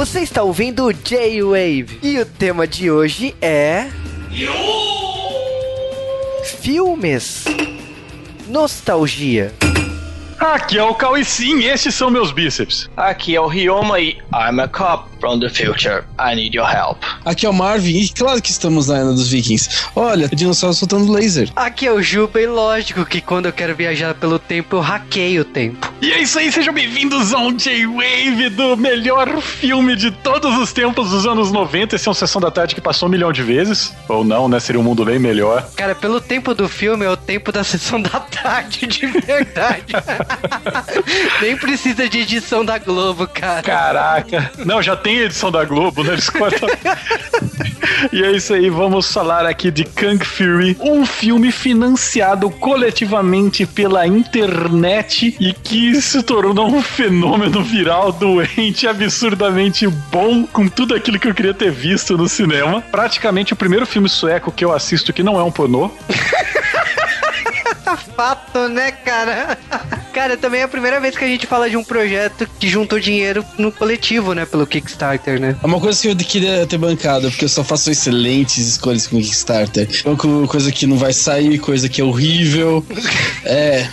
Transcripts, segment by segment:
Você está ouvindo o J-Wave e o tema de hoje é. Filmes. Nostalgia. Aqui é o Cal e sim, estes são meus bíceps. Aqui é o Ryoma e I'm a cop from the future. I need your help. Aqui é o Marvin e claro que estamos na era dos vikings. Olha, o dinossauro soltando laser. Aqui é o Juba e lógico que quando eu quero viajar pelo tempo eu hackeio o tempo. E é isso aí, sejam bem-vindos a um J-Wave do melhor filme de todos os tempos dos anos 90. Esse é um Sessão da Tarde que passou um milhão de vezes. Ou não, né? Seria um mundo bem melhor. Cara, pelo tempo do filme é o tempo da Sessão da Tarde de verdade. Nem precisa de edição da Globo, cara. Caraca. Não, já tem edição da Globo, né? Eles cortam. e é isso aí, vamos falar aqui de Kang Fury, um filme financiado coletivamente pela internet e que se tornou um fenômeno viral doente, absurdamente bom, com tudo aquilo que eu queria ter visto no cinema. Praticamente o primeiro filme sueco que eu assisto que não é um pornô. Fato, né, cara? Cara, também é a primeira vez que a gente fala de um projeto que juntou dinheiro no coletivo, né? Pelo Kickstarter, né? É uma coisa que eu queria ter bancado, porque eu só faço excelentes escolhas com Kickstarter. Uma coisa que não vai sair, coisa que é horrível. é.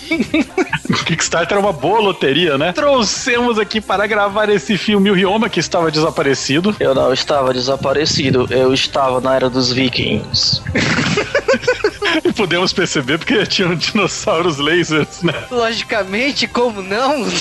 Kickstarter é uma boa loteria, né? Trouxemos aqui para gravar esse filme o Ryoma, que estava desaparecido. Eu não estava desaparecido, eu estava na era dos vikings. e podemos perceber porque tinham dinossauros lasers, né? Logicamente, como não?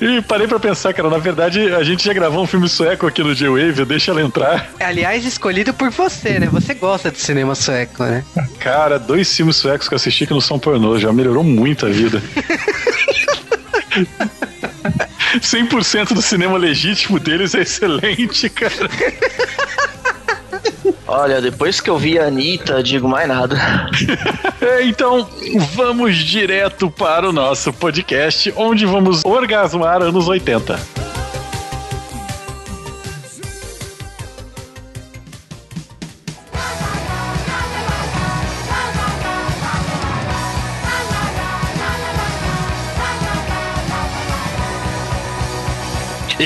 E parei pra pensar, cara, na verdade a gente já gravou um filme sueco aqui no J-Wave, deixa ela entrar. Aliás, escolhido por você, né? Você gosta de cinema sueco, né? Cara, dois filmes suecos que eu assisti que não são pornô, já melhorou muito a vida. 100% do cinema legítimo deles é excelente, cara. Olha, depois que eu vi a Anitta, digo mais nada. então, vamos direto para o nosso podcast, onde vamos orgasmar anos 80.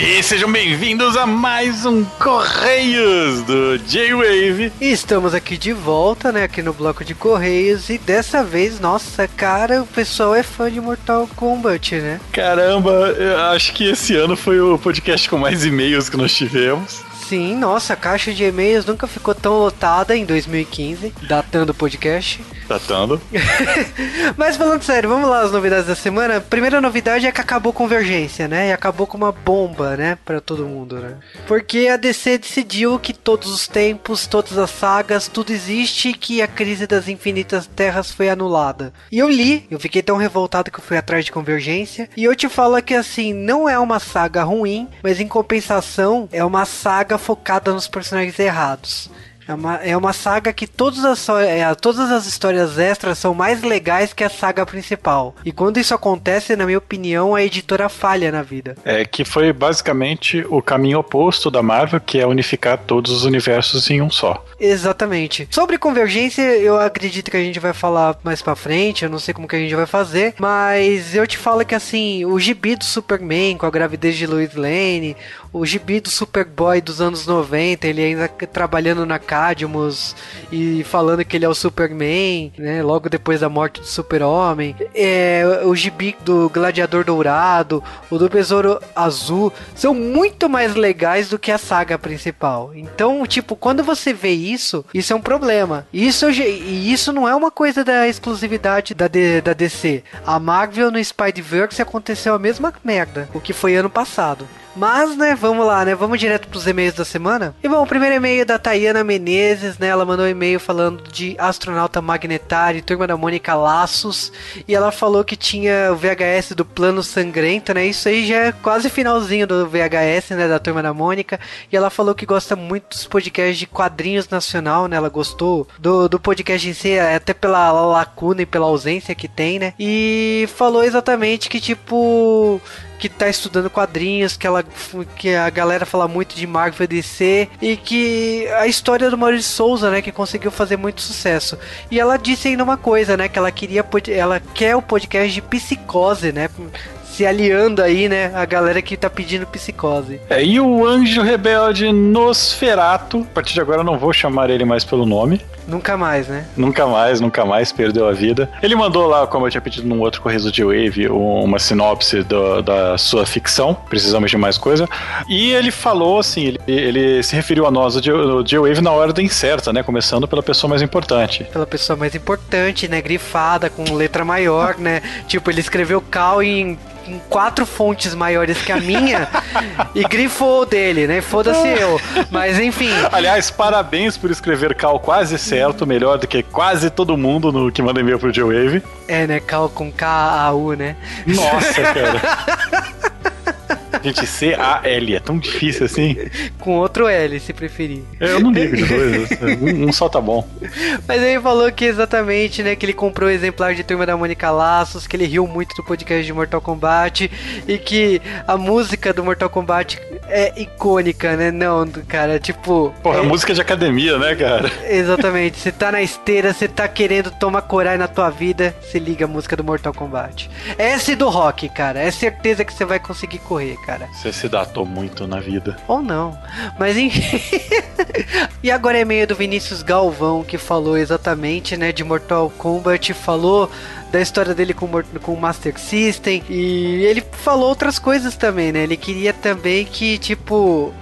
E sejam bem-vindos a mais um Correios do J-Wave. Estamos aqui de volta, né, aqui no bloco de Correios e dessa vez, nossa, cara, o pessoal é fã de Mortal Kombat, né? Caramba, eu acho que esse ano foi o podcast com mais e-mails que nós tivemos. Sim, nossa, a caixa de e-mails nunca ficou tão lotada em 2015, datando o podcast. Datando. Mas falando sério, vamos lá as novidades da semana. Primeira novidade é que acabou Convergência, né? E acabou com uma bomba, né? Pra todo mundo, né? Porque a DC decidiu que todos os tempos, todas as sagas, tudo existe e que a crise das infinitas terras foi anulada. E eu li, eu fiquei tão revoltado que eu fui atrás de Convergência. E eu te falo que assim, não é uma saga ruim, mas em compensação é uma saga focada nos personagens errados. É uma, é uma saga que todas as, é, todas as histórias extras são mais legais que a saga principal. E quando isso acontece, na minha opinião, a editora falha na vida. É que foi basicamente o caminho oposto da Marvel, que é unificar todos os universos em um só. Exatamente. Sobre convergência, eu acredito que a gente vai falar mais pra frente, eu não sei como que a gente vai fazer, mas eu te falo que assim, o gibi do Superman com a gravidez de Lois Lane, o gibi do Superboy dos anos 90, ele ainda trabalhando na Cadmus e falando que ele é o Superman, né? Logo depois da morte do Super-Homem. É, o gibi do Gladiador Dourado, o do Besouro Azul, são muito mais legais do que a saga principal. Então, tipo, quando você vê isso, isso é um problema. Isso, e isso não é uma coisa da exclusividade da, da DC. A Marvel no Spider-Verse aconteceu a mesma merda, o que foi ano passado. Mas, né, vamos lá, né? Vamos direto pros e-mails da semana. E bom, o primeiro e-mail é da Tayana Menezes, né? Ela mandou um e-mail falando de astronauta magnetário, turma da Mônica Laços. E ela falou que tinha o VHS do Plano Sangrento, né? Isso aí já é quase finalzinho do VHS, né? Da turma da Mônica. E ela falou que gosta muito dos podcasts de quadrinhos nacional, né? Ela gostou do, do podcast em si, até pela lacuna e pela ausência que tem, né? E falou exatamente que, tipo que tá estudando quadrinhos, que ela que a galera fala muito de Marvel DC e que a história do Maurício Souza, né, que conseguiu fazer muito sucesso. E ela disse ainda uma coisa, né, que ela queria ela quer o podcast de psicose, né? Se aliando aí, né? A galera que tá pedindo psicose. É, e o anjo rebelde Nosferato, a partir de agora eu não vou chamar ele mais pelo nome. Nunca mais, né? Nunca mais, nunca mais perdeu a vida. Ele mandou lá, como eu tinha pedido num outro correio de Wave, uma sinopse do, da sua ficção. Precisamos de mais coisa. E ele falou assim: ele, ele se referiu a nós, o J-Wave, na ordem certa, né? Começando pela pessoa mais importante. Pela pessoa mais importante, né? Grifada, com letra maior, né? Tipo, ele escreveu Cal em em quatro fontes maiores que a minha e grifou dele, né? Foda-se eu. Mas enfim. Aliás, parabéns por escrever Cal quase certo, melhor do que quase todo mundo no que manda e-mail pro J-Wave. É, né? Cal com K-A-U, né? Nossa, cara. Gente, C-A-L, é tão difícil assim. Com outro L, se preferir. Eu não ligo de dois, um, um só tá bom. Mas ele falou que exatamente, né, que ele comprou o exemplar de Turma da Mônica Laços, que ele riu muito do podcast de Mortal Kombat e que a música do Mortal Kombat é icônica, né? Não, cara, tipo. Porra, é... música de academia, né, cara? Exatamente. Você tá na esteira, você tá querendo tomar coragem na tua vida, se liga a música do Mortal Kombat. Essa e do rock, cara. É certeza que você vai conseguir correr, cara. Você se datou muito na vida. Ou não. Mas enfim. e agora é meio do Vinícius Galvão que falou exatamente, né, de Mortal Kombat, falou da história dele com, com o Master System e ele falou outras coisas também, né? Ele queria também que, tipo,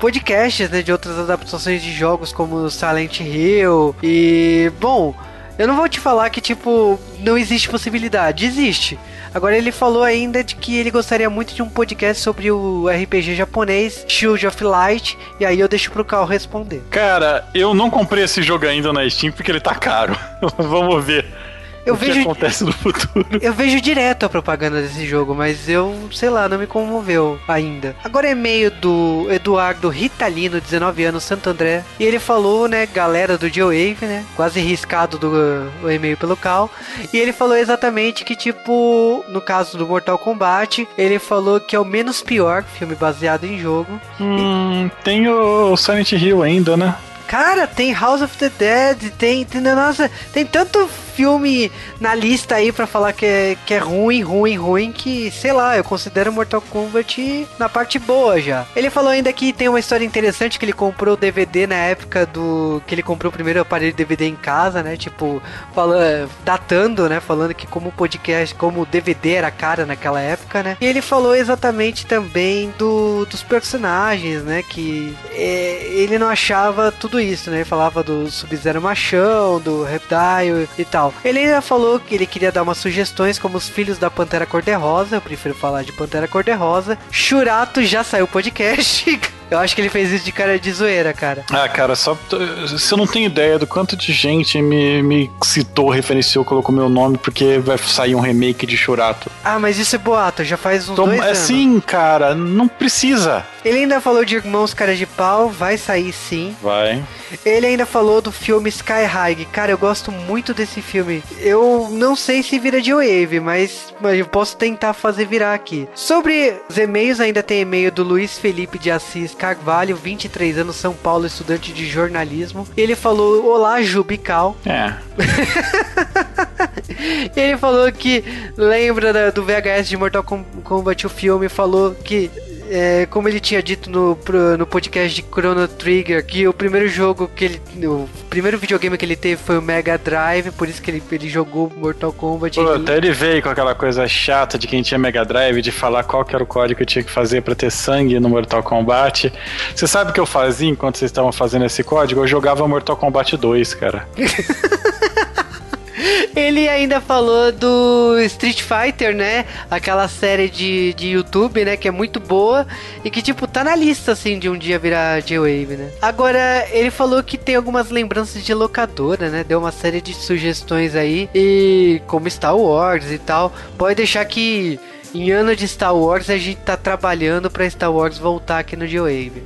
podcasts, né, de outras adaptações de jogos como Silent Hill e, bom, eu não vou te falar que, tipo, não existe possibilidade, existe. Agora ele falou ainda de que ele gostaria muito de um podcast sobre o RPG japonês Shield of Light, e aí eu deixo pro Carl responder. Cara, eu não comprei esse jogo ainda na Steam porque ele tá caro. Vamos ver. Eu o vejo, que acontece no futuro. Eu vejo direto a propaganda desse jogo, mas eu, sei lá, não me comoveu ainda. Agora é e-mail do Eduardo Ritalino, 19 anos, Santo André. E ele falou, né, galera do Geowave, né? Quase riscado do o e-mail pelo Cal. E ele falou exatamente que, tipo, no caso do Mortal Kombat, ele falou que é o menos pior filme baseado em jogo. Hum, e... tem o Silent Hill ainda, né? Cara, tem House of the Dead, tem, tem nossa, tem tanto filme na lista aí para falar que é, que é ruim, ruim, ruim, que, sei lá, eu considero Mortal Kombat na parte boa já. Ele falou ainda que tem uma história interessante que ele comprou o DVD na época do. que ele comprou o primeiro aparelho DVD em casa, né? Tipo, falando, datando, né? Falando que como podcast, como DVD era cara naquela época, né? E ele falou exatamente também do, dos personagens, né? Que é, ele não achava tudo isso, né? Ele falava do Sub-Zero Machão, do Reptile e tal. Ele ainda falou que ele queria dar umas sugestões como os filhos da Pantera Cor-de-Rosa, eu prefiro falar de Pantera Cor-de-Rosa. Churato já saiu podcast. Eu acho que ele fez isso de cara de zoeira, cara. Ah, cara, só. Você não tem ideia do quanto de gente me, me citou, referenciou, colocou meu nome porque vai sair um remake de Churato. Ah, mas isso é boato, já faz uns Tom, dois é anos. Sim, cara, não precisa. Ele ainda falou de Irmãos Cara de Pau, vai sair sim. Vai. Ele ainda falou do filme Sky High. Cara, eu gosto muito desse filme. Eu não sei se vira de Wave, mas, mas eu posso tentar fazer virar aqui. Sobre os e-mails, ainda tem e-mail do Luiz Felipe de Assis Carvalho, 23 anos, São Paulo, estudante de jornalismo. Ele falou: Olá, Jubical. É. ele falou que lembra do VHS de Mortal Kombat, o filme, falou que é, como ele tinha dito no, no podcast de Chrono Trigger, que o primeiro jogo que ele. O primeiro videogame que ele teve foi o Mega Drive, por isso que ele, ele jogou Mortal Kombat. Pô, até ele veio com aquela coisa chata de quem tinha Mega Drive, de falar qual que era o código que eu tinha que fazer para ter sangue no Mortal Kombat. Você sabe o que eu fazia enquanto vocês estavam fazendo esse código? Eu jogava Mortal Kombat 2, cara. Ele ainda falou do Street Fighter, né? Aquela série de, de YouTube, né? Que é muito boa e que, tipo, tá na lista, assim, de um dia virar J-Wave, né? Agora, ele falou que tem algumas lembranças de locadora, né? Deu uma série de sugestões aí e como Star Wars e tal. Pode deixar que em ano de Star Wars a gente tá trabalhando para Star Wars voltar aqui no J-Wave.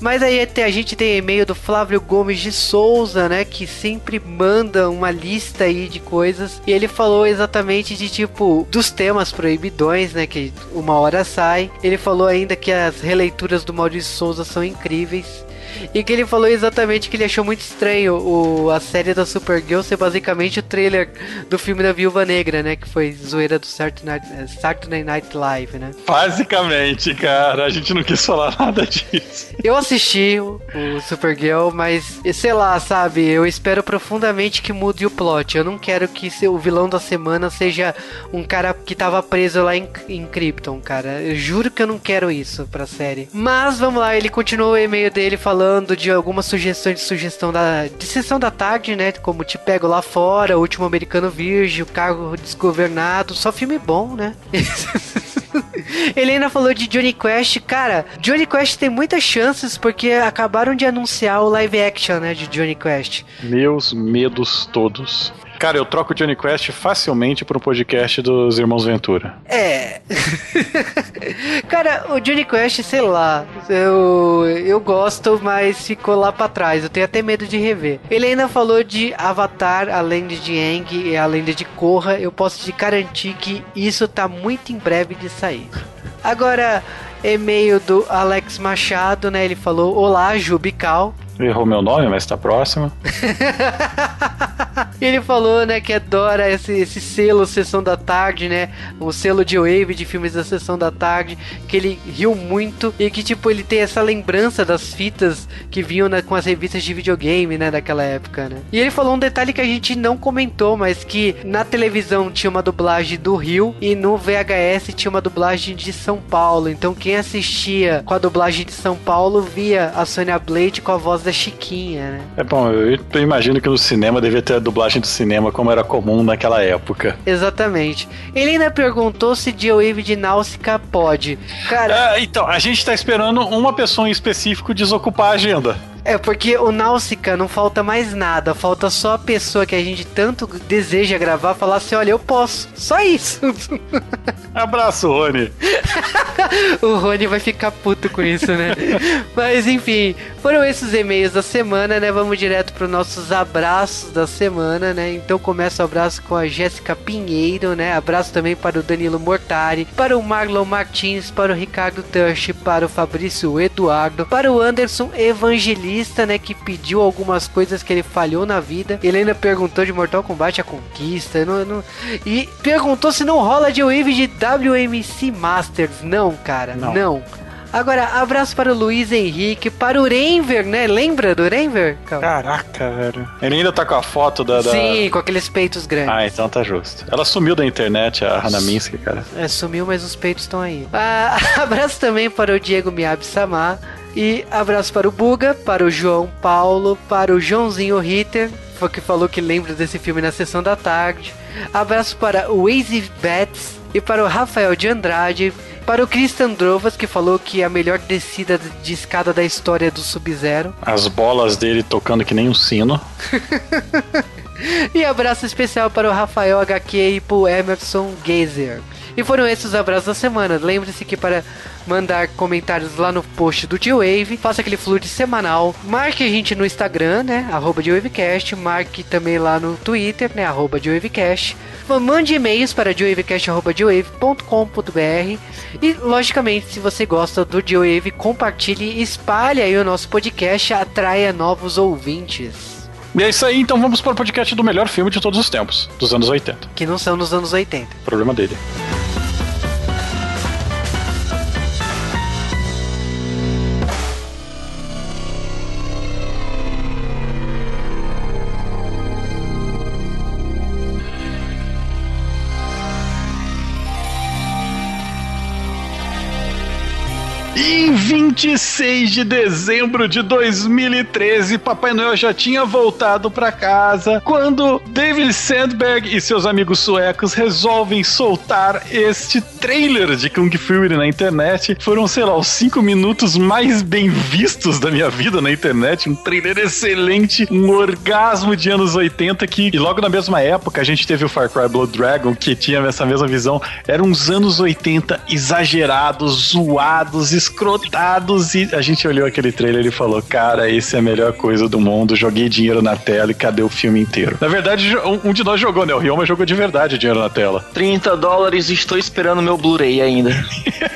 Mas aí a gente tem e-mail do Flávio Gomes de Souza, né? Que sempre manda uma lista aí de coisas. E ele falou exatamente de tipo dos temas proibidões, né? Que uma hora sai. Ele falou ainda que as releituras do Maurício Souza são incríveis. E que ele falou exatamente que ele achou muito estranho o, a série da Supergirl ser basicamente o trailer do filme da Viúva Negra, né? Que foi zoeira do Saturday Night, eh, Saturday Night Live, né? Basicamente, cara, a gente não quis falar nada disso. Eu assisti o, o Supergirl, mas sei lá, sabe? Eu espero profundamente que mude o plot. Eu não quero que o vilão da semana seja um cara que tava preso lá em, em Krypton, cara. Eu juro que eu não quero isso pra série. Mas vamos lá, ele continuou o e-mail dele falando de algumas sugestões de sugestão da de sessão da tarde, né? Como Te Pego Lá Fora, Último Americano Virgem, O Cargo Desgovernado, só filme bom, né? Ele ainda falou de Johnny Quest. Cara, Johnny Quest tem muitas chances porque acabaram de anunciar o live action, né, de Johnny Quest. Meus medos todos. Cara, eu troco Johnny Quest facilmente pro podcast dos Irmãos Ventura. É. Cara, o Johnny Quest, sei lá, eu, eu gosto, mas ficou lá pra trás. Eu tenho até medo de rever. Ele ainda falou de Avatar, a lenda de Aang e a lenda de Korra. Eu posso te garantir que isso tá muito em breve de sair. Agora, e-mail do Alex Machado, né? Ele falou: Olá, Jubical. Errou meu nome, mas tá próximo. Ele falou, né, que adora esse, esse selo Sessão da Tarde, né? O selo de Wave de filmes da Sessão da Tarde, que ele riu muito e que, tipo, ele tem essa lembrança das fitas que vinham né, com as revistas de videogame, né, daquela época, né? E ele falou um detalhe que a gente não comentou, mas que na televisão tinha uma dublagem do Rio e no VHS tinha uma dublagem de São Paulo. Então quem assistia com a dublagem de São Paulo via a Sonya Blade com a voz da Chiquinha, né? É bom, eu imagino que no cinema devia ter a dublagem do cinema como era comum naquela época. Exatamente. Ele ainda perguntou se G-Wave de Náusica pode. Cara, Ah, então, a gente tá esperando uma pessoa em específico desocupar a agenda. É porque o Náusica não falta mais nada. Falta só a pessoa que a gente tanto deseja gravar falar assim: olha, eu posso. Só isso. Abraço, Rony. o Rony vai ficar puto com isso, né? Mas enfim, foram esses e-mails da semana, né? Vamos direto para os nossos abraços da semana, né? Então começa o abraço com a Jéssica Pinheiro, né? Abraço também para o Danilo Mortari, para o Marlon Martins, para o Ricardo Tush, para o Fabrício Eduardo, para o Anderson Evangelista, né? Que pediu algumas coisas que ele falhou na vida. Ele ainda perguntou de Mortal Kombat a Conquista, não, não- e perguntou se não rola de wave de WMC Masters. Não, cara, Não. não. Agora, abraço para o Luiz Henrique, para o Renver, né? Lembra do Renver? Caraca, velho. Ele ainda tá com a foto da. da- Sim, com aqueles peitos grandes. Ah, então tá justo. Ela sumiu da internet, a Hanaminsky, cara. É, sumiu, mas os peitos estão aí. Ah, abraço também para o Diego Miyabi Samar. E abraço para o Buga, para o João Paulo, para o Joãozinho Ritter, que falou que lembra desse filme na sessão da tarde. Abraço para o Easy Betts e para o Rafael de Andrade. Para o Christian Drovas, que falou que é a melhor descida de escada da história do Sub-Zero. As bolas dele tocando que nem um sino. E abraço especial para o Rafael HQ e para o Emerson Gazer. E foram esses os abraços da semana. Lembre-se que para mandar comentários lá no post do G-Wave, faça aquele fluid semanal. Marque a gente no Instagram, né? Arroba GWavecast. Marque também lá no Twitter, né? Arroba GWavecast. Mande e-mails para geowavecast.com.br E, logicamente, se você gosta do G-Wave, compartilhe e espalhe aí o nosso podcast. Atraia novos ouvintes. E é isso aí, então vamos para o podcast do melhor filme de todos os tempos, dos anos 80. Que não são nos anos 80. Problema dele. 26 de dezembro de 2013, Papai Noel já tinha voltado para casa quando David Sandberg e seus amigos suecos resolvem soltar este trailer de Kung Fury na internet. Foram, sei lá, os 5 minutos mais bem vistos da minha vida na internet. Um trailer excelente, um orgasmo de anos 80 que, e logo na mesma época, a gente teve o Far Cry Blood Dragon, que tinha essa mesma visão. Eram uns anos 80 exagerados, zoados, escrotados. E a gente olhou aquele trailer e falou: Cara, esse é a melhor coisa do mundo. Joguei dinheiro na tela e cadê o filme inteiro? Na verdade, um um de nós jogou, né? O Ryoma jogou de verdade dinheiro na tela. 30 dólares e estou esperando meu Blu-ray ainda.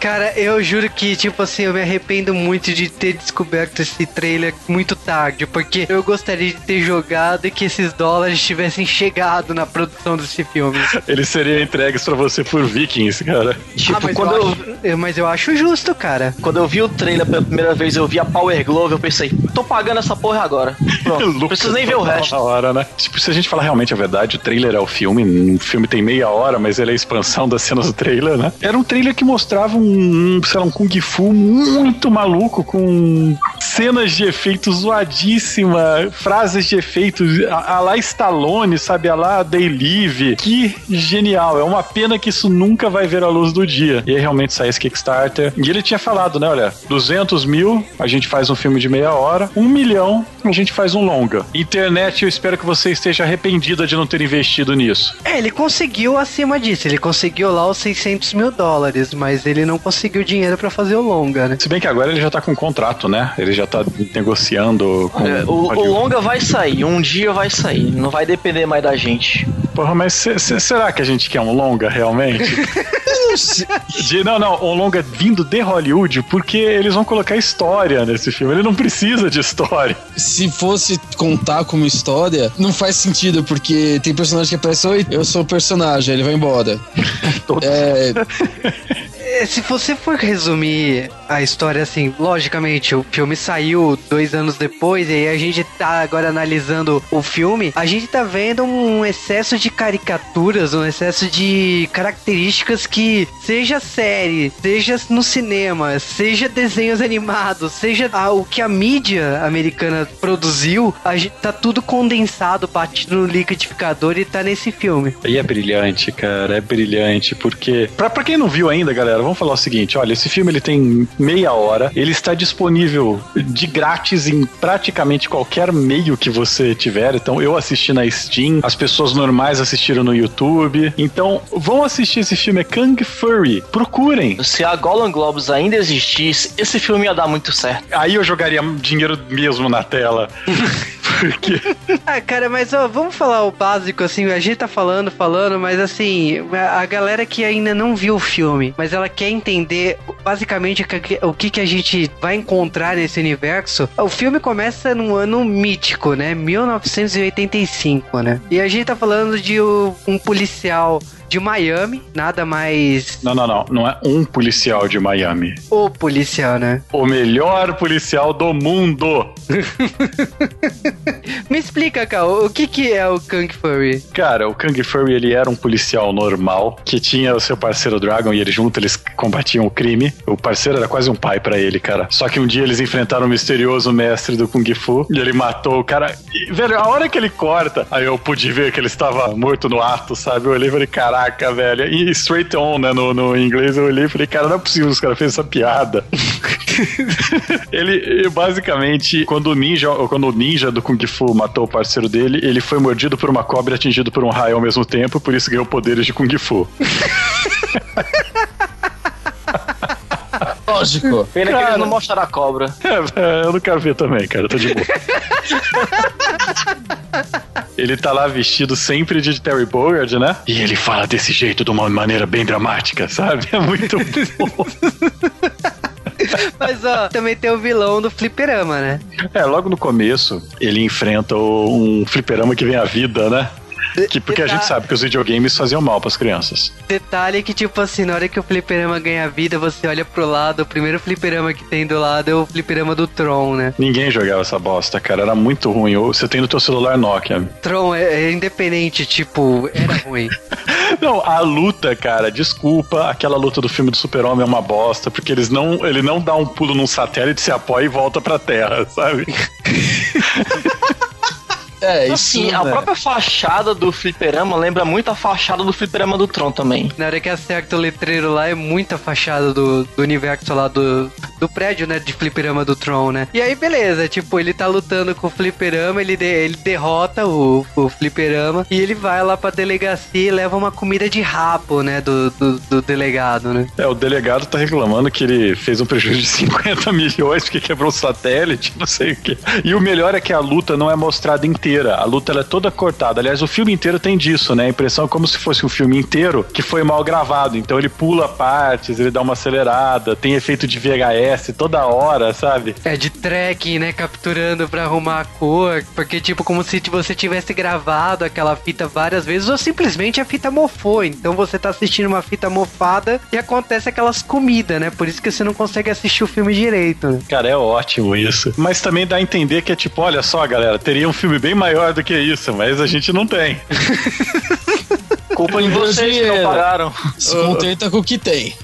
Cara, eu juro que, tipo assim, eu me arrependo muito de ter descoberto esse trailer muito tarde, porque eu gostaria de ter jogado e que esses dólares tivessem chegado na produção desse filme. Eles seriam entregues pra você por vikings, cara. Tipo, ah, mas, quando, eu eu, acho, eu- mas eu acho justo, cara. quando eu vi o trailer pela primeira vez, eu vi a Power Glove, eu pensei, tô pagando essa porra agora. Pronto, não preciso nem ver o resto. Na hora, né? Tipo, se a gente falar realmente a verdade, o trailer é o filme. O filme tem meia hora, mas ele é a expansão das cenas do trailer, né? Era um trailer que mostrava um, um, sei lá, um Kung Fu muito maluco, com cenas de efeito zoadíssima, frases de efeito a, a lá Stallone, sabe? A lá Day Live. Que genial. É uma pena que isso nunca vai ver a luz do dia. E aí realmente sai esse Kickstarter. E ele tinha falado, né? Olha, 200 mil, a gente faz um filme de meia hora. Um milhão, a gente faz um longa. Internet, eu espero que você esteja arrependida de não ter investido nisso. É, ele conseguiu acima disso, ele conseguiu lá os 600 mil dólares, mas ele não conseguiu dinheiro pra fazer o longa, né? Se bem que agora ele já tá com contrato, né? Ele já tá negociando com. É, o, o longa vai sair, um dia vai sair, não vai depender mais da gente. Porra, mas se- se- será que a gente quer um longa realmente? De- não, não, um longa vindo de Hollywood, porque eles vão colocar história nesse filme. Ele não precisa de história. Se fosse contar como história, não faz sentido, porque tem personagem que aparece, oi, eu sou o personagem, ele vai embora. É, É, Se você for resumir a história assim, logicamente, o filme saiu dois anos depois e aí a gente tá agora analisando o filme, a gente tá vendo um excesso de caricaturas, um excesso de características que, seja série, seja no cinema, seja desenhos animados, seja o que a mídia americana produziu, a gente tá tudo condensado, batido no liquidificador e tá nesse filme. E é brilhante, cara, é brilhante, porque... Pra, pra quem não viu ainda, galera, vamos falar o seguinte, olha, esse filme ele tem meia hora, ele está disponível de grátis em praticamente qualquer meio que você tiver, então eu assisti na Steam, as pessoas normais assistiram no YouTube, então vão assistir esse filme, é Kung Fury, procurem. Se a Golden Globes ainda existisse, esse filme ia dar muito certo. Aí eu jogaria dinheiro mesmo na tela. Porque Ah, cara, mas ó, vamos falar o básico, assim, a gente tá falando, falando, mas assim, a galera que ainda não viu o filme, mas ela quer entender basicamente o que- que, a gente vai encontrar nesse universo, o filme começa num ano mítico, né? 1985, né? E a gente tá falando de um policial de Miami, nada mais Não, não, não. Não é um policial de Miami. o policial, né? O melhor policial do mundo. Me explica, Cal, o que que é o Kung Fury? Cara, o Kung Fury ele era um policial normal que tinha o seu parceiro Dragon e ele junto eles combatiam o crime. O parceiro era quase um pai pra ele, cara. Só que um dia eles enfrentaram o misterioso mestre do Kung Fu e ele matou o cara. E, velho, a hora que ele corta, aí eu pude ver que ele estava morto no ato, sabe? Eu olhei e falei, caraca, velho. E straight on, né? No, no inglês eu olhei e falei, cara, não é possível que os caras fez essa piada. ele, basicamente, quando o ninja, quando o ninja do Kung Fu matou o parceiro dele, ele foi mordido por uma cobra e atingido por um raio ao mesmo tempo, por isso ganhou poderes de Kung Fu. lógico. Pena que Cara. eles não mostraram a cobra. É, é, eu não quero ver também, cara, tô de boa. Ele tá lá vestido sempre de Terry Bogard, né? E ele fala desse jeito, de uma maneira bem dramática, sabe? É muito bom. Mas ó, também tem o vilão do fliperama, né? É, logo no começo, ele enfrenta um fliperama que vem à vida, né? Que, porque a gente sabe que os videogames faziam mal pras crianças. Detalhe que, tipo assim, na hora que o fliperama ganha vida, você olha pro lado, o primeiro fliperama que tem do lado é o fliperama do Tron, né? Ninguém jogava essa bosta, cara. Era muito ruim. Ou Você tem no teu celular Nokia. Tron é, é independente, tipo, era ruim. Não, a luta, cara, desculpa, aquela luta do filme do Super-Homem é uma bosta, porque eles não, ele não dá um pulo num satélite, se apoia e volta pra Terra, sabe? É, isso. Assim, a né? própria fachada do fliperama lembra muito a fachada do fliperama do Tron também. Na hora que acerta o letreiro lá, é muita fachada do, do universo lá do, do prédio, né? De fliperama do Tron, né? E aí, beleza, tipo, ele tá lutando com o fliperama, ele, de- ele derrota o, o fliperama e ele vai lá pra delegacia e leva uma comida de rabo, né? Do, do, do delegado, né? É, o delegado tá reclamando que ele fez um prejuízo de 50 milhões porque quebrou o satélite, não sei o quê. E o melhor é que a luta não é mostrada inteira inteira. A luta ela é toda cortada. Aliás, o filme inteiro tem disso, né? A impressão é como se fosse um filme inteiro que foi mal gravado. Então ele pula partes, ele dá uma acelerada, tem efeito de VHS toda hora, sabe? É de tracking, né? Capturando pra arrumar a cor. Porque, tipo, como se você tivesse gravado aquela fita várias vezes, ou simplesmente a fita mofou. Então você tá assistindo uma fita mofada e acontece aquelas comidas, né? Por isso que você não consegue assistir o filme direito. Né? Cara, é ótimo isso. Mas também dá a entender que é tipo, olha só, galera, teria um filme bem maior do que isso, mas a gente não tem. Culpa de vocês que não pagaram. Se contenta com o que tem.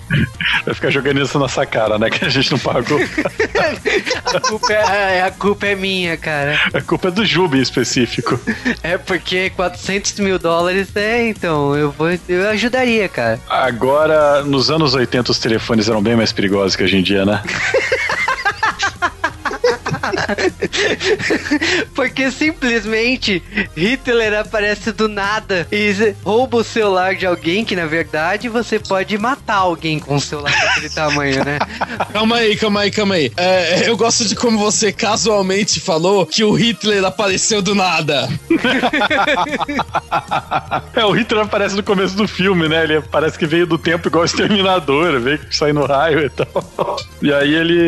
Vai ficar jogando isso na nossa cara, né? Que a gente não pagou. a, culpa é, a culpa é minha, cara. A culpa é do Jubi em específico. É porque 400 mil dólares é, então, eu, vou, eu ajudaria, cara. Agora, nos anos 80, os telefones eram bem mais perigosos que hoje em dia, né? Porque simplesmente Hitler aparece do nada e rouba o celular de alguém que, na verdade, você pode matar alguém com um celular daquele tamanho, né? Calma aí, calma aí, calma aí. É, eu gosto de como você casualmente falou que o Hitler apareceu do nada. é, o Hitler aparece no começo do filme, né? Ele parece que veio do tempo igual o Exterminador, veio sair no raio e tal. E aí ele,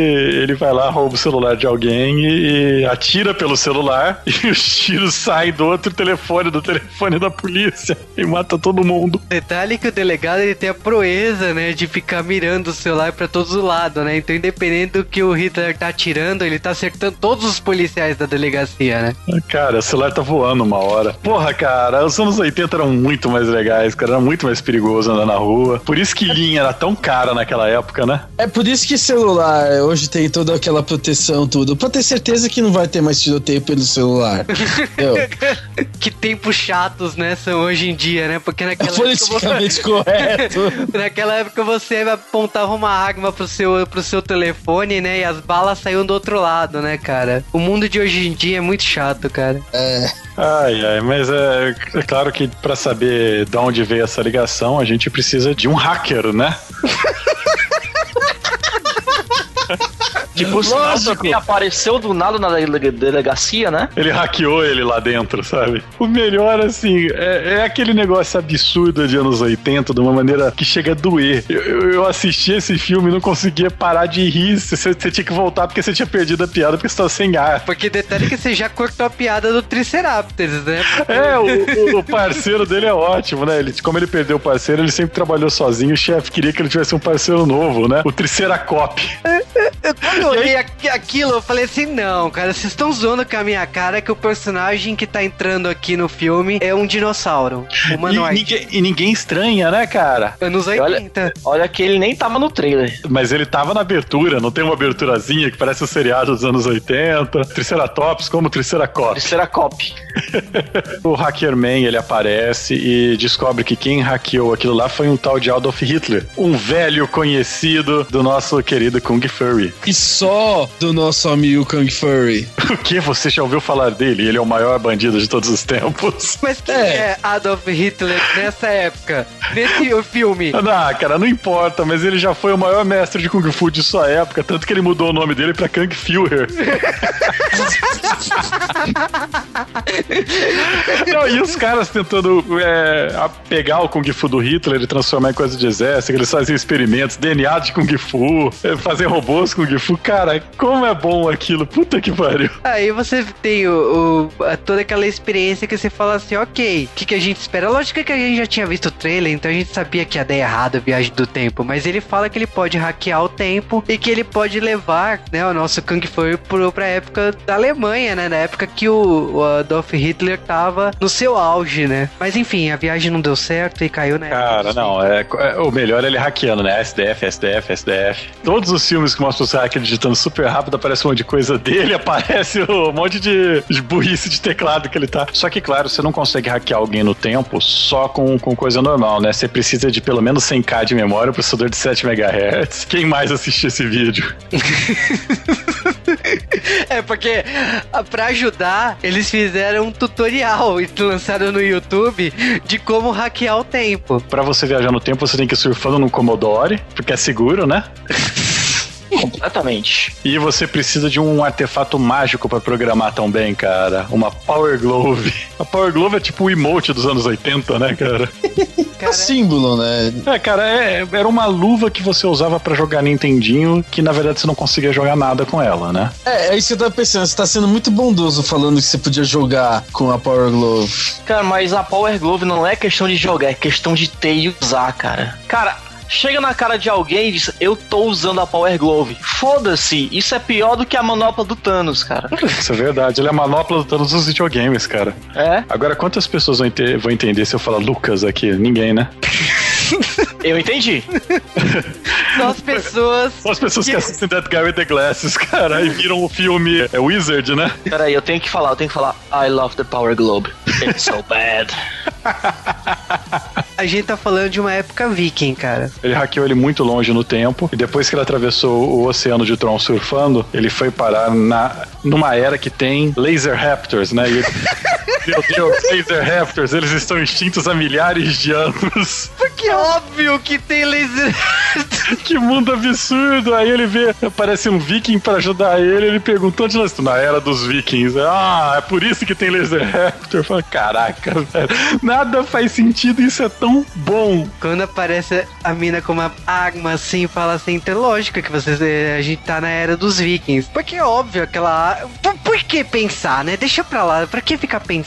ele vai lá, rouba o celular de alguém e, atira pelo celular e os tiros saem do outro telefone, do telefone da polícia e mata todo mundo. Detalhe que o delegado ele tem a proeza, né, de ficar mirando o celular para todos os lados, né? Então, independente do que o Hitler tá atirando, ele tá acertando todos os policiais da delegacia, né? Cara, o celular tá voando uma hora. Porra, cara, os anos 80 eram muito mais legais, cara, era muito mais perigoso andar na rua. Por isso que linha era tão cara naquela época, né? É por isso que celular hoje tem toda aquela proteção, tudo. Pra ter certeza que não vai ter mais tiroteio pelo celular. que tempos chatos, né, são hoje em dia, né? Porque naquela Politicamente época... correto. naquela época você apontava uma arma pro seu, pro seu telefone, né? E as balas saíam do outro lado, né, cara? O mundo de hoje em dia é muito chato, cara. É. Ai, ai, mas é, é claro que para saber de onde veio essa ligação, a gente precisa de um hacker, né? Tipo, o apareceu do nada na delegacia, né? Ele hackeou ele lá dentro, sabe? O melhor, assim, é, é aquele negócio absurdo de anos 80, de uma maneira que chega a doer. Eu, eu assisti esse filme e não conseguia parar de rir. Você, você, tinha que voltar porque você tinha perdido a piada porque você tava sem ar. Porque detalhe que você já cortou a piada do Triceratops, né? É, o, o, parceiro dele é ótimo, né? Ele, como ele perdeu o parceiro, ele sempre trabalhou sozinho. O chefe queria que ele tivesse um parceiro novo, né? O Triceracop. Quando eu olhei aquilo, eu falei assim: não, cara, vocês estão zoando com a minha cara que o personagem que tá entrando aqui no filme é um dinossauro. Humanoide. E ninguém, e ninguém estranha, né, cara? Anos 80. Olha, olha que ele nem tava no trailer. Mas ele tava na abertura, não tem uma aberturazinha que parece o um seriado dos anos 80. Triceratops como Triceracop. Triceracop. o Hackerman, ele aparece e descobre que quem hackeou aquilo lá foi um tal de Adolf Hitler, um velho conhecido do nosso querido Kung Furry. E só do nosso amigo Kung Furry. O que? Você já ouviu falar dele? Ele é o maior bandido de todos os tempos. Mas quem é, é Adolf Hitler nessa época? Nesse filme? Não, cara, não importa, mas ele já foi o maior mestre de Kung Fu de sua época, tanto que ele mudou o nome dele pra Kung Führer. não, e os caras tentando é, pegar o Kung Fu do Hitler e transformar em coisa de exército, eles fazem experimentos, DNA de Kung Fu, é, fazer robôs Kung Fu. Cara, como é bom aquilo, puta que pariu. Aí você tem o, o toda aquela experiência que você fala assim, ok, o que, que a gente espera? Lógico que a gente já tinha visto o trailer, então a gente sabia que ia dar errado a viagem do tempo, mas ele fala que ele pode hackear o tempo e que ele pode levar, né, o nosso Kung Fu pro, pra época da Alemanha, né, na época que o, o Adolf Hitler tava no seu auge, né. Mas enfim, a viagem não deu certo e caiu, né. Cara, não, é, é, o melhor é ele hackeando, né, SDF, SDF, SDF. Todos os filmes que mostram o hacker digitando super rápido, aparece um monte de coisa dele, aparece um monte de, de burrice de teclado que ele tá. Só que, claro, você não consegue hackear alguém no tempo só com, com coisa normal, né? Você precisa de pelo menos 100k de memória, um processador de 7 MHz. Quem mais assistiu esse vídeo? é, porque ah, pra ajudar, eles fizeram um tutorial e lançaram no YouTube de como hackear o tempo. Pra você viajar no tempo, você tem que ir surfando no Commodore, porque é seguro, né? Completamente. E você precisa de um artefato mágico pra programar também, cara. Uma Power Glove. A Power Glove é tipo o emote dos anos 80, né, cara? É um símbolo, né? É, cara, é- era uma luva que você usava pra jogar Nintendinho, que na verdade você não conseguia jogar nada com ela, né? É, é isso que eu tava pensando. Você tá sendo muito bondoso falando que você podia jogar com a Power Glove. Cara, mas a Power Glove não é questão de jogar, é questão de ter e usar, cara. Cara, chega na cara de alguém e diz: Eu tô usando a Power Glove. Foda-se, isso é pior do que a manopla do Thanos, cara. Isso é verdade. Ele é a manopla de todos os videogames, cara. É, Agora, quantas pessoas vão, ente- vão entender se eu falar Lucas aqui? Ninguém, né? eu entendi. São as pessoas. Só as pessoas que assistem That Guy with the Glasses, cara, e viram o filme é Wizard, né? Peraí, eu tenho que falar, eu tenho que falar. I love the Power Globe. It's so bad. A gente tá falando de uma época viking, cara. Ele hackeou ele muito longe no tempo, e depois que ele atravessou o oceano de Tron surfando, ele foi parar na, numa era que tem Laser Raptors, né? E ele- Meu Deus, Laser Raptors, eles estão extintos há milhares de anos. Porque é óbvio que tem laser. Que mundo absurdo! Aí ele vê, aparece um viking pra ajudar ele, ele perguntou onde nós estamos. Na era dos vikings. Ah, é por isso que tem Laser Raptor. Fala, caraca, velho. Nada faz sentido, isso é tão bom. Quando aparece a mina com uma arma assim, fala assim, tem lógica que vocês, eh, a gente tá na era dos vikings. Porque é óbvio aquela. Por, por que pensar, né? Deixa pra lá, pra que ficar pensando?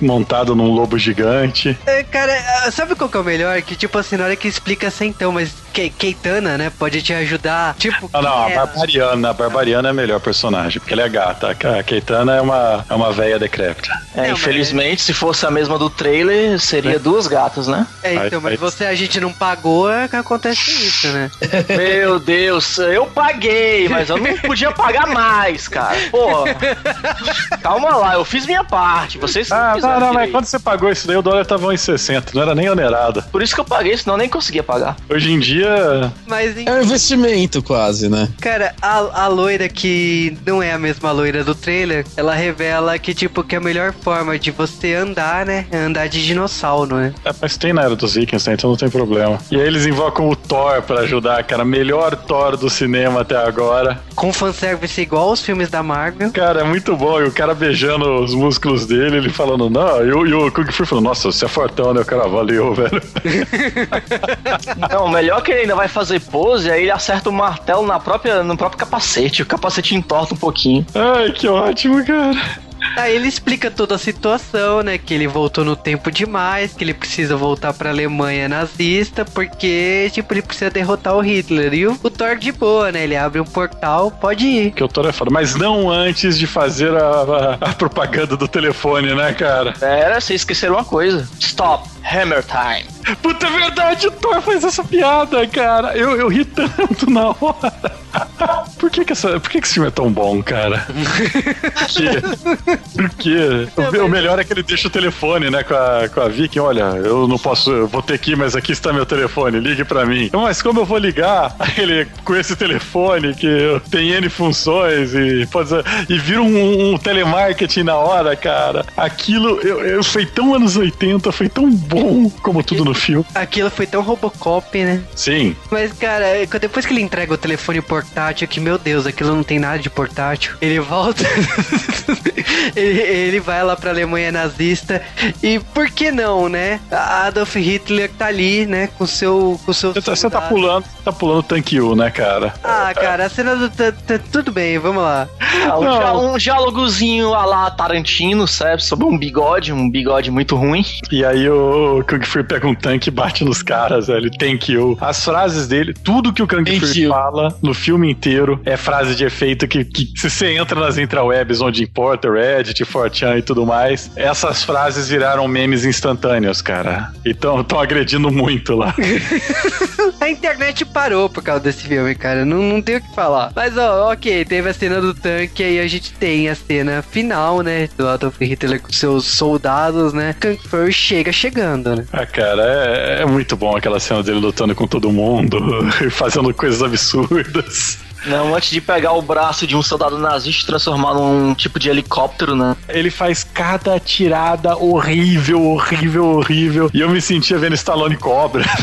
Montado num lobo gigante. É, cara, sabe qual que é o melhor? Que tipo assim, na hora que explica assim, então, mas Ke- Keitana, né, pode te ajudar. Tipo, Ah, não, a quem é ela? Barbariana. A Barbariana é a melhor personagem, porque ela é gata. A Keitana é uma, é uma véia decrépita. É, Não, mas- infelizmente, se fosse a mesma do trailer, seria duas gatas, né? É, então, mas você a gente não pagou, é que acontece isso, né? Meu Deus, eu paguei, mas eu não podia pagar mais, cara. Pô, calma lá, eu fiz minha parte. Vocês Ah, não, fizeram não, mas quando você pagou isso daí, o dólar tava 1,60, não era nem onerada. Por isso que eu paguei, senão eu nem conseguia pagar. Hoje em dia, Mas, É um investimento quase, né? cara, a, a loira que não é a mesma loira do trailer, ela revela que, tipo, que a melhor forma de você andar, né, é andar de dinossauro, né? É, mas tem na era dos Vikings, né? Então não tem problema. E aí eles invocam o Thor pra ajudar, cara. Melhor Thor do cinema até agora. Com fanservice igual os filmes da Marvel. Cara, é muito bom. E o cara beijando os músculos dele, ele falando, não. E o, Kung Fu falando, nossa, você é fortão, né? O cara, valeu, velho. Não, o melhor que ele ainda vai fazer pose, aí ele acerta o martelo na própria, no próprio capacete. O capacete entorta um pouquinho. Ai, que ótimo, cara. Aí ele explica toda a situação, né? Que ele voltou no tempo demais, que ele precisa voltar pra Alemanha nazista, porque, tipo, ele precisa derrotar o Hitler. E o, o Thor de boa, né? Ele abre um portal, pode ir. Que o Thor é foda. Mas não antes de fazer a, a- a propaganda do telefone, né, cara? Pera, vocês esqueceram uma coisa. Stop, Hammer Time. Puta, é verdade, o Thor faz essa piada, cara. Eu, eu ri tanto na hora. Por que que, essa, por que que esse filme é tão bom, cara? Por quê? Por? O, o melhor é que ele deixa o telefone, né, com a, com a Vicky. Olha, eu não posso, eu vou ter que ir, mas aqui está meu telefone, ligue pra mim. Mas como eu vou ligar? Aí ele, com esse telefone que tem N funções e, pode e vira um, um telemarketing na hora, cara. Aquilo eu, eu, foi tão anos 80, foi tão bom como tudo no filme. Aquilo foi tão Robocop, né? Sim, Mas, cara, é depois que ele entrega o telefone portátil, que, meu Deus, aquilo não tem nada de portátil, ele volta. ele, ele vai lá pra Alemanha nazista. E por que não, né? A Adolf Hitler tá ali, né? Com seu. Com seu Você tá, você tá pulando, tá pulando tank U, né, cara? Ah, cara, a cena do. tá- tá- tudo bem, vamos lá. Ah, um, um diálogozinho a lá Tarantino, sabe? Sobre um bigode, um bigode muito ruim. E aí o Kung Fu pega um tanque e bate nos caras, velho. Thank you. As frases dele, tudo que o Kung Fu fala no filme inteiro é frase de efeito que, que se você entra nas intrawebs onde importa, Reddit, 4chan e tudo mais, essas frases viraram memes instantâneos, cara. Então estão agredindo muito lá. A internet parou por causa desse filme, cara. Não, não tem o que falar. Mas, ó, ok, teve a cena do tanque, aí a gente tem a cena final, né? Do Adolf Hitler com seus soldados, né? Kung Fu chega chegando, né? Ah, cara, é, é muito bom aquela cena dele lutando com todo mundo, e fazendo coisas absurdas. Não, antes de pegar o braço de um soldado nazista e transformar num tipo de helicóptero, né? Ele faz cada tirada horrível, horrível, horrível. E eu me sentia vendo Stallone Cobra.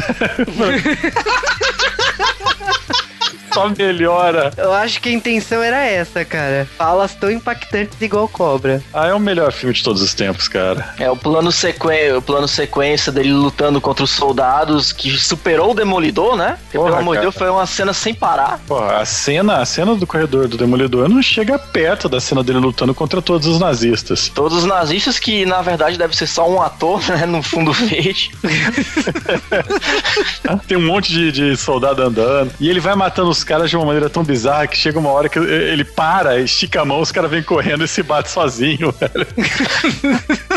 Só melhora. Eu acho que a intenção era essa, cara. Falas tão impactantes igual cobra. Ah, é o melhor filme de todos os tempos, cara. É o plano, sequen... o plano sequência dele lutando contra os soldados que superou o Demolidor, né? Porque, Porra, pelo amor de. Deus, foi uma cena sem parar. Porra, a cena, a cena do corredor do Demolidor não chega perto da cena dele lutando contra todos os nazistas. Todos os nazistas que, na verdade, deve ser só um ator, né? No fundo verde. Tem um monte de, de soldado andando. E ele vai matando os caras de uma maneira tão bizarra que chega uma hora que ele para, estica a mão, os caras vêm correndo e se bate sozinho, velho.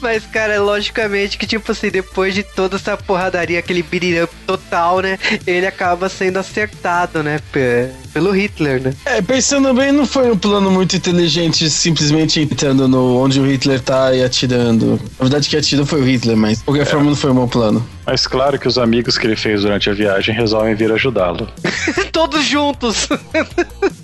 Mas, cara, logicamente que, tipo assim, depois de toda essa porradaria, aquele beat up total, né? Ele acaba sendo acertado, né? pe- Pelo Hitler, né? É, pensando bem, não foi um plano muito inteligente simplesmente entrando no onde o Hitler tá e atirando. Na verdade, que atirou foi o Hitler, mas de qualquer forma não foi um bom plano. Mas claro que os amigos que ele fez durante a viagem resolvem vir ajudá-lo. Todos juntos!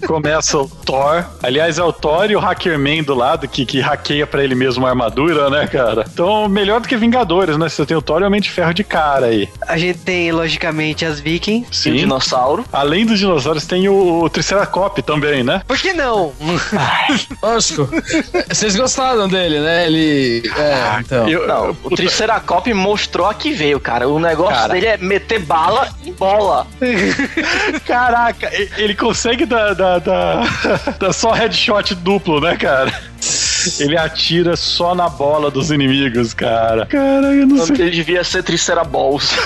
Começa o Thor. Aliás, é o Thor e o Hackerman do lado que, que hackeia pra ele mesmo a armadura, né, cara? Então, melhor do que Vingadores, né? Você tem o Thor e o Homem de Ferro de cara aí. A gente tem, logicamente, as Vikings. E o Sim. dinossauro. Além dos dinossauros, tem o, o Triceracop também, né? Por que não? Lógico. Vocês gostaram dele, né? Ele. É, então. Eu- Não, o puta, Triceracop mostrou a que veio, cara. O negócio Cara. dele é meter bala em bola. Caraca, ele consegue dar, dar, dar, dar só headshot duplo, né, cara? Ele atira só na bola dos inimigos, cara. Cara, eu não sei. dele devia ser Triceraballs.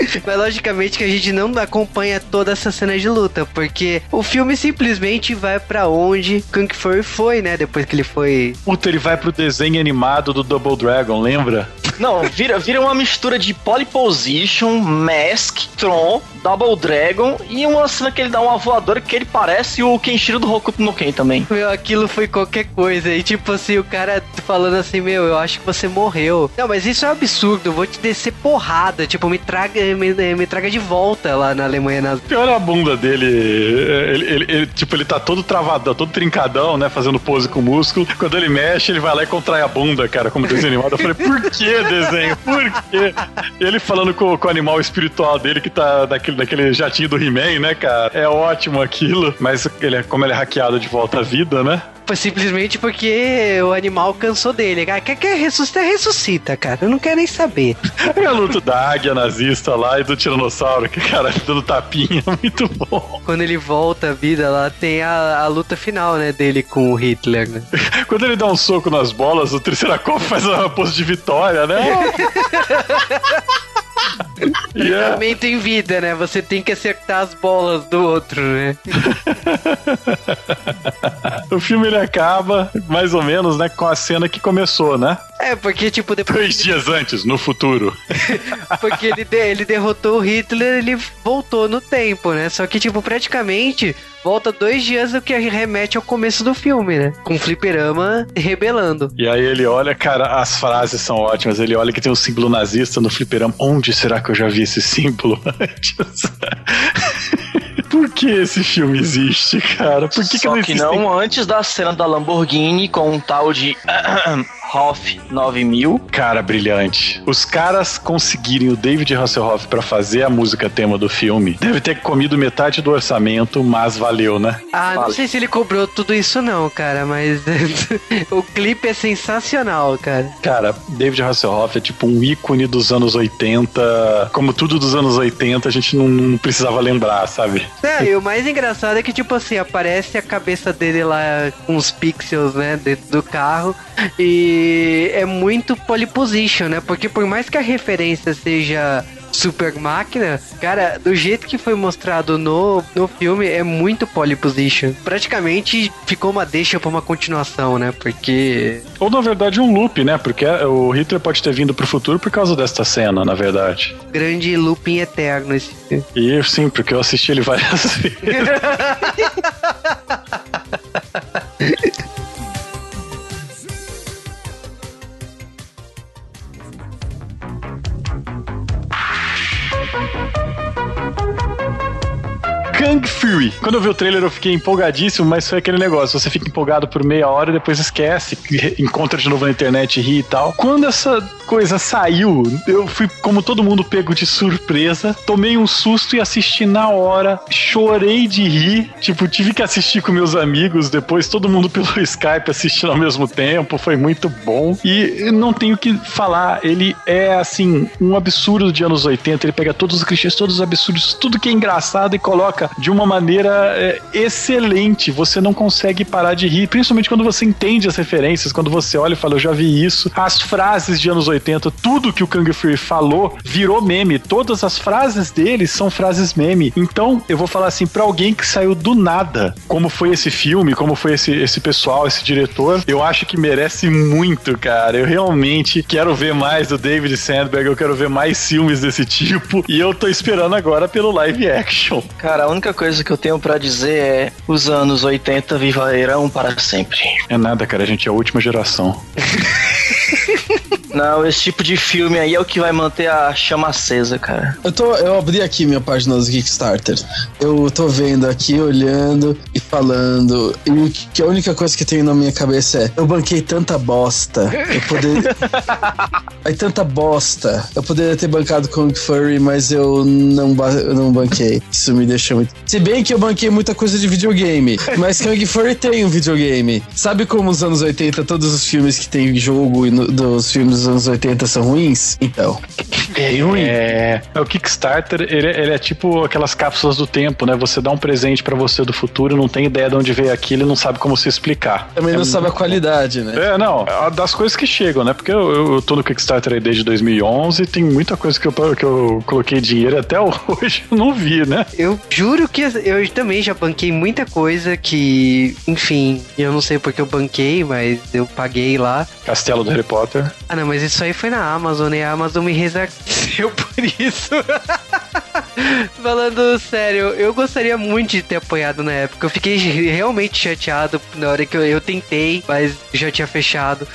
Mas logicamente que a gente não acompanha toda essa cena de luta, porque o filme simplesmente vai pra onde Kung Fury foi, né? Depois que ele foi. Puta, ele vai pro desenho animado do Double Dragon, lembra? Não, vira, vira uma mistura de Polyposition, Mask, Tron, Double Dragon e uma cena que ele dá uma voadora que ele parece o Kenshiro do Hokuto no Ken também. Meu, aquilo foi qualquer coisa. E tipo assim, o cara falando assim, meu, eu acho que você morreu. Não, mas isso é um absurdo, eu vou te descer porrada. Tipo, me traga, me, me traga de volta lá na Alemanha nas. Pior é a bunda dele. Ele, ele- ele- tipo, ele tá todo travadão, todo trincadão, né? Fazendo pose com músculo. Quando ele mexe, ele vai lá e contrai a bunda, cara, como desenho animado. Eu falei, por que desenho? Por quê? Ele falando com, com o animal espiritual dele que tá naquele, naquele jatinho do He-Man, né, cara? É ótimo aquilo. Mas ele, é- como ele é hackeado de volta à vida, né? Simplesmente porque o animal cansou dele. Cara, quer, quer ressuscitar, ressuscita, cara. Eu não quero nem saber. É a luta da águia nazista lá e do tiranossauro, que, cara, dando tapinha, muito bom. Quando ele volta à vida lá, tem a, a luta final, né, dele com o Hitler, né? Quando ele dá um soco nas bolas, o Triceracop faz uma pose de vitória, né? E é- Treinamento em vida, né? Você tem que acertar as bolas do outro, né? o filme ele acaba, mais ou menos, né, com a cena que começou, né? É, porque, tipo, depois Dois dias antes, no futuro. Porque ele, de- ele derrotou o Hitler, ele voltou no tempo, né? Só que, tipo, praticamente volta dois dias o que remete ao começo do filme, né? Com o fliperama rebelando. E aí ele olha, cara, as frases são ótimas. Ele olha que tem um símbolo nazista no fliperama. Onde será que eu já vi esse símbolo antes? Por que esse filme existe, cara? Por que, que Só não que existe? não antes da cena da Lamborghini com um tal de Hoff 9000. Cara, brilhante. Os caras conseguirem o David Hasselhoff pra fazer a música tema do filme, deve ter comido metade do orçamento, mas valeu, né? Ah, não sei se ele cobrou tudo isso não, cara, mas o clipe é sensacional, cara. Cara, David Hasselhoff é tipo um ícone dos anos 80. Como tudo dos anos 80, a gente não, não precisava lembrar, sabe? É, e o mais engraçado é que, tipo assim, aparece a cabeça dele lá com os pixels, né, dentro do carro. E é muito polyposition, né? Porque por mais que a referência seja super máquina, cara, do jeito que foi mostrado no, no filme, é muito polyposition. Praticamente ficou uma deixa pra uma continuação, né? Porque. Ou na verdade um loop, né? Porque o Hitler pode ter vindo pro futuro por causa desta cena, na verdade. Grande looping eterno esse filme. E sim, porque eu assisti ele várias vezes. Kang Fury. Quando eu vi o trailer eu fiquei empolgadíssimo, mas foi aquele negócio, você fica empolgado por meia hora e depois esquece, encontra de novo na internet, ri e tal. Quando essa coisa saiu, eu fui como todo mundo pego de surpresa, tomei um susto e assisti na hora, chorei de rir, tipo, tive que assistir com meus amigos depois, todo mundo pelo Skype assistindo ao mesmo tempo, foi muito bom. E não tenho que falar, ele é assim, um absurdo de anos 80, ele pega todos os clichês, todos os absurdos, tudo que é engraçado e coloca de uma maneira é, excelente. Você não consegue parar de rir, principalmente quando você entende as referências, quando você olha e fala, eu já vi isso. As frases de anos 80, tudo que o Kang Fury falou virou meme. Todas as frases dele são frases meme. Então, eu vou falar assim, para alguém que saiu do nada, como foi esse filme, como foi esse, esse pessoal, esse diretor, eu acho que merece muito, cara. Eu realmente quero ver mais do David Sandberg, eu quero ver mais filmes desse tipo. E eu tô esperando agora pelo live action. Cara, a única coisa que eu tenho para dizer é: os anos 80 viverão para sempre. É nada, cara, a gente é a última geração. Não, esse tipo de filme aí é o que vai manter a chama acesa, cara. Eu, tô, eu abri aqui minha página do Kickstarter. Eu tô vendo aqui, olhando falando. E que a única coisa que tem na minha cabeça é: eu banquei tanta bosta. Eu poderia. Aí tanta bosta. Eu poderia ter bancado Kong Furry, mas eu não, eu não banquei. Isso me deixa muito. Se bem que eu banquei muita coisa de videogame. Mas Kong Furry tem um videogame. Sabe como nos anos 80 todos os filmes que tem jogo no, dos filmes dos anos 80 são ruins? Então. É ruim. É, é o Kickstarter, ele, ele, é tipo aquelas cápsulas do tempo, né? Você dá um presente para você do futuro, não tem ideia de onde veio aquilo e não sabe como se explicar. Também é não sabe a qualidade, né? É, não. Das coisas que chegam, né? Porque eu, eu tô no Kickstarter aí desde 2011 e tem muita coisa que eu, que eu coloquei dinheiro até hoje eu não vi, né? Eu juro que eu também já banquei muita coisa que, enfim, eu não sei porque eu banquei, mas eu paguei lá. Castelo do Harry Potter. Ah, não, mas isso aí foi na Amazon e a Amazon me ressarceu por isso. Falando sério, eu gostaria muito de ter apoiado na época. Eu fiquei realmente chateado na hora que eu, eu tentei, mas já tinha fechado.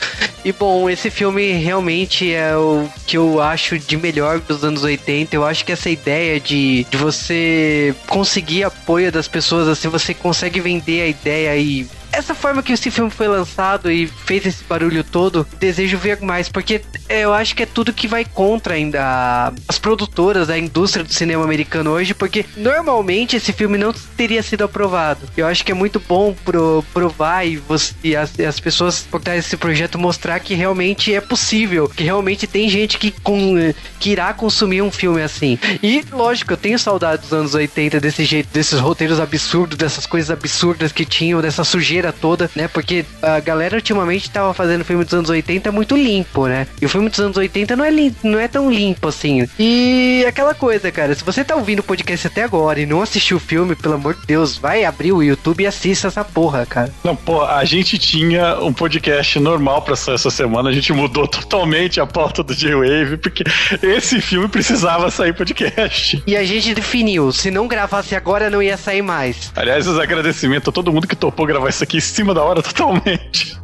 E bom, esse filme realmente é o que eu acho de melhor dos anos 80. Eu acho que essa ideia de, de você conseguir apoio das pessoas, assim, você consegue vender a ideia e essa forma que esse filme foi lançado e fez esse barulho todo, desejo ver mais, porque eu acho que é tudo que vai contra ainda as produtoras, a indústria do cinema americano hoje, porque normalmente esse filme não teria sido aprovado. Eu acho que é muito bom pro, provar e, você, e as, as, pessoas por trás desse projeto mostrar que realmente é possível, que realmente tem gente que, com, que irá consumir um filme assim. E, lógico, eu tenho saudade dos anos 80 desse jeito, desses roteiros absurdos, dessas coisas absurdas que tinham, dessa sujeira toda, né? Porque a galera ultimamente tava fazendo filme dos anos 80 muito limpo, né? E o filme dos anos 80 não é, limpo, não é tão limpo assim. E aquela coisa, cara, se você tá ouvindo o podcast até agora e não assistiu o filme, pelo amor de Deus, vai abrir o YouTube e assista essa porra, cara. Não, pô, a gente tinha um podcast normal pra essa semana, a gente mudou totalmente a pauta do J-Wave, porque esse filme precisava sair podcast. E a gente definiu, se não gravasse agora, não ia sair mais. Aliás, os agradecimentos a todo mundo que topou gravar isso aqui em cima da hora totalmente.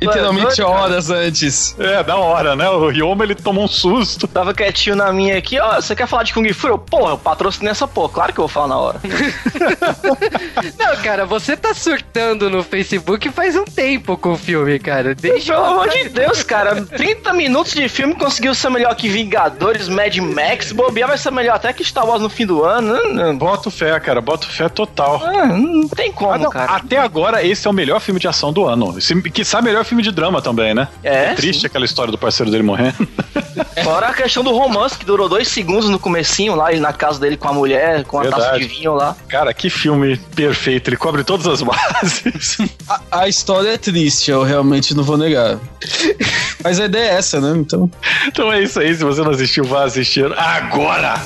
Literalmente horas antes. É, da hora, né? O Ryoma, ele tomou um susto. Tava quietinho na minha aqui, ó, você quer falar de Kung Fu? Eu, porra, eu patrocinei essa porra, claro que eu vou falar na hora. Não, cara, você tá surtando no Facebook faz um tempo com o filme, cara. Deixa Pelo amor de Deus, cara, 30 minutos de filme conseguiu ser melhor que Vingadores, Mad Max, bobear vai ser melhor até que Star Wars no fim do ano. Né? Boto fé, cara, boto fé total. Ah, não tem como, ah, não, cara. Até agora, esse é o melhor filme de ação do ano. Esse, que sabe melhor filme de drama também, né? É. é triste sim. aquela história do parceiro dele morrendo. Fora a questão do romance, que durou dois segundos no comecinho lá, na casa dele com a mulher, com a Verdade. taça de vinho lá. Cara, que filme perfeito, ele cobre todas as bases. a, a história é triste, eu realmente não vou negar. Mas a ideia é essa, né? Então. Então é isso aí, se você não assistiu, vá assistir agora!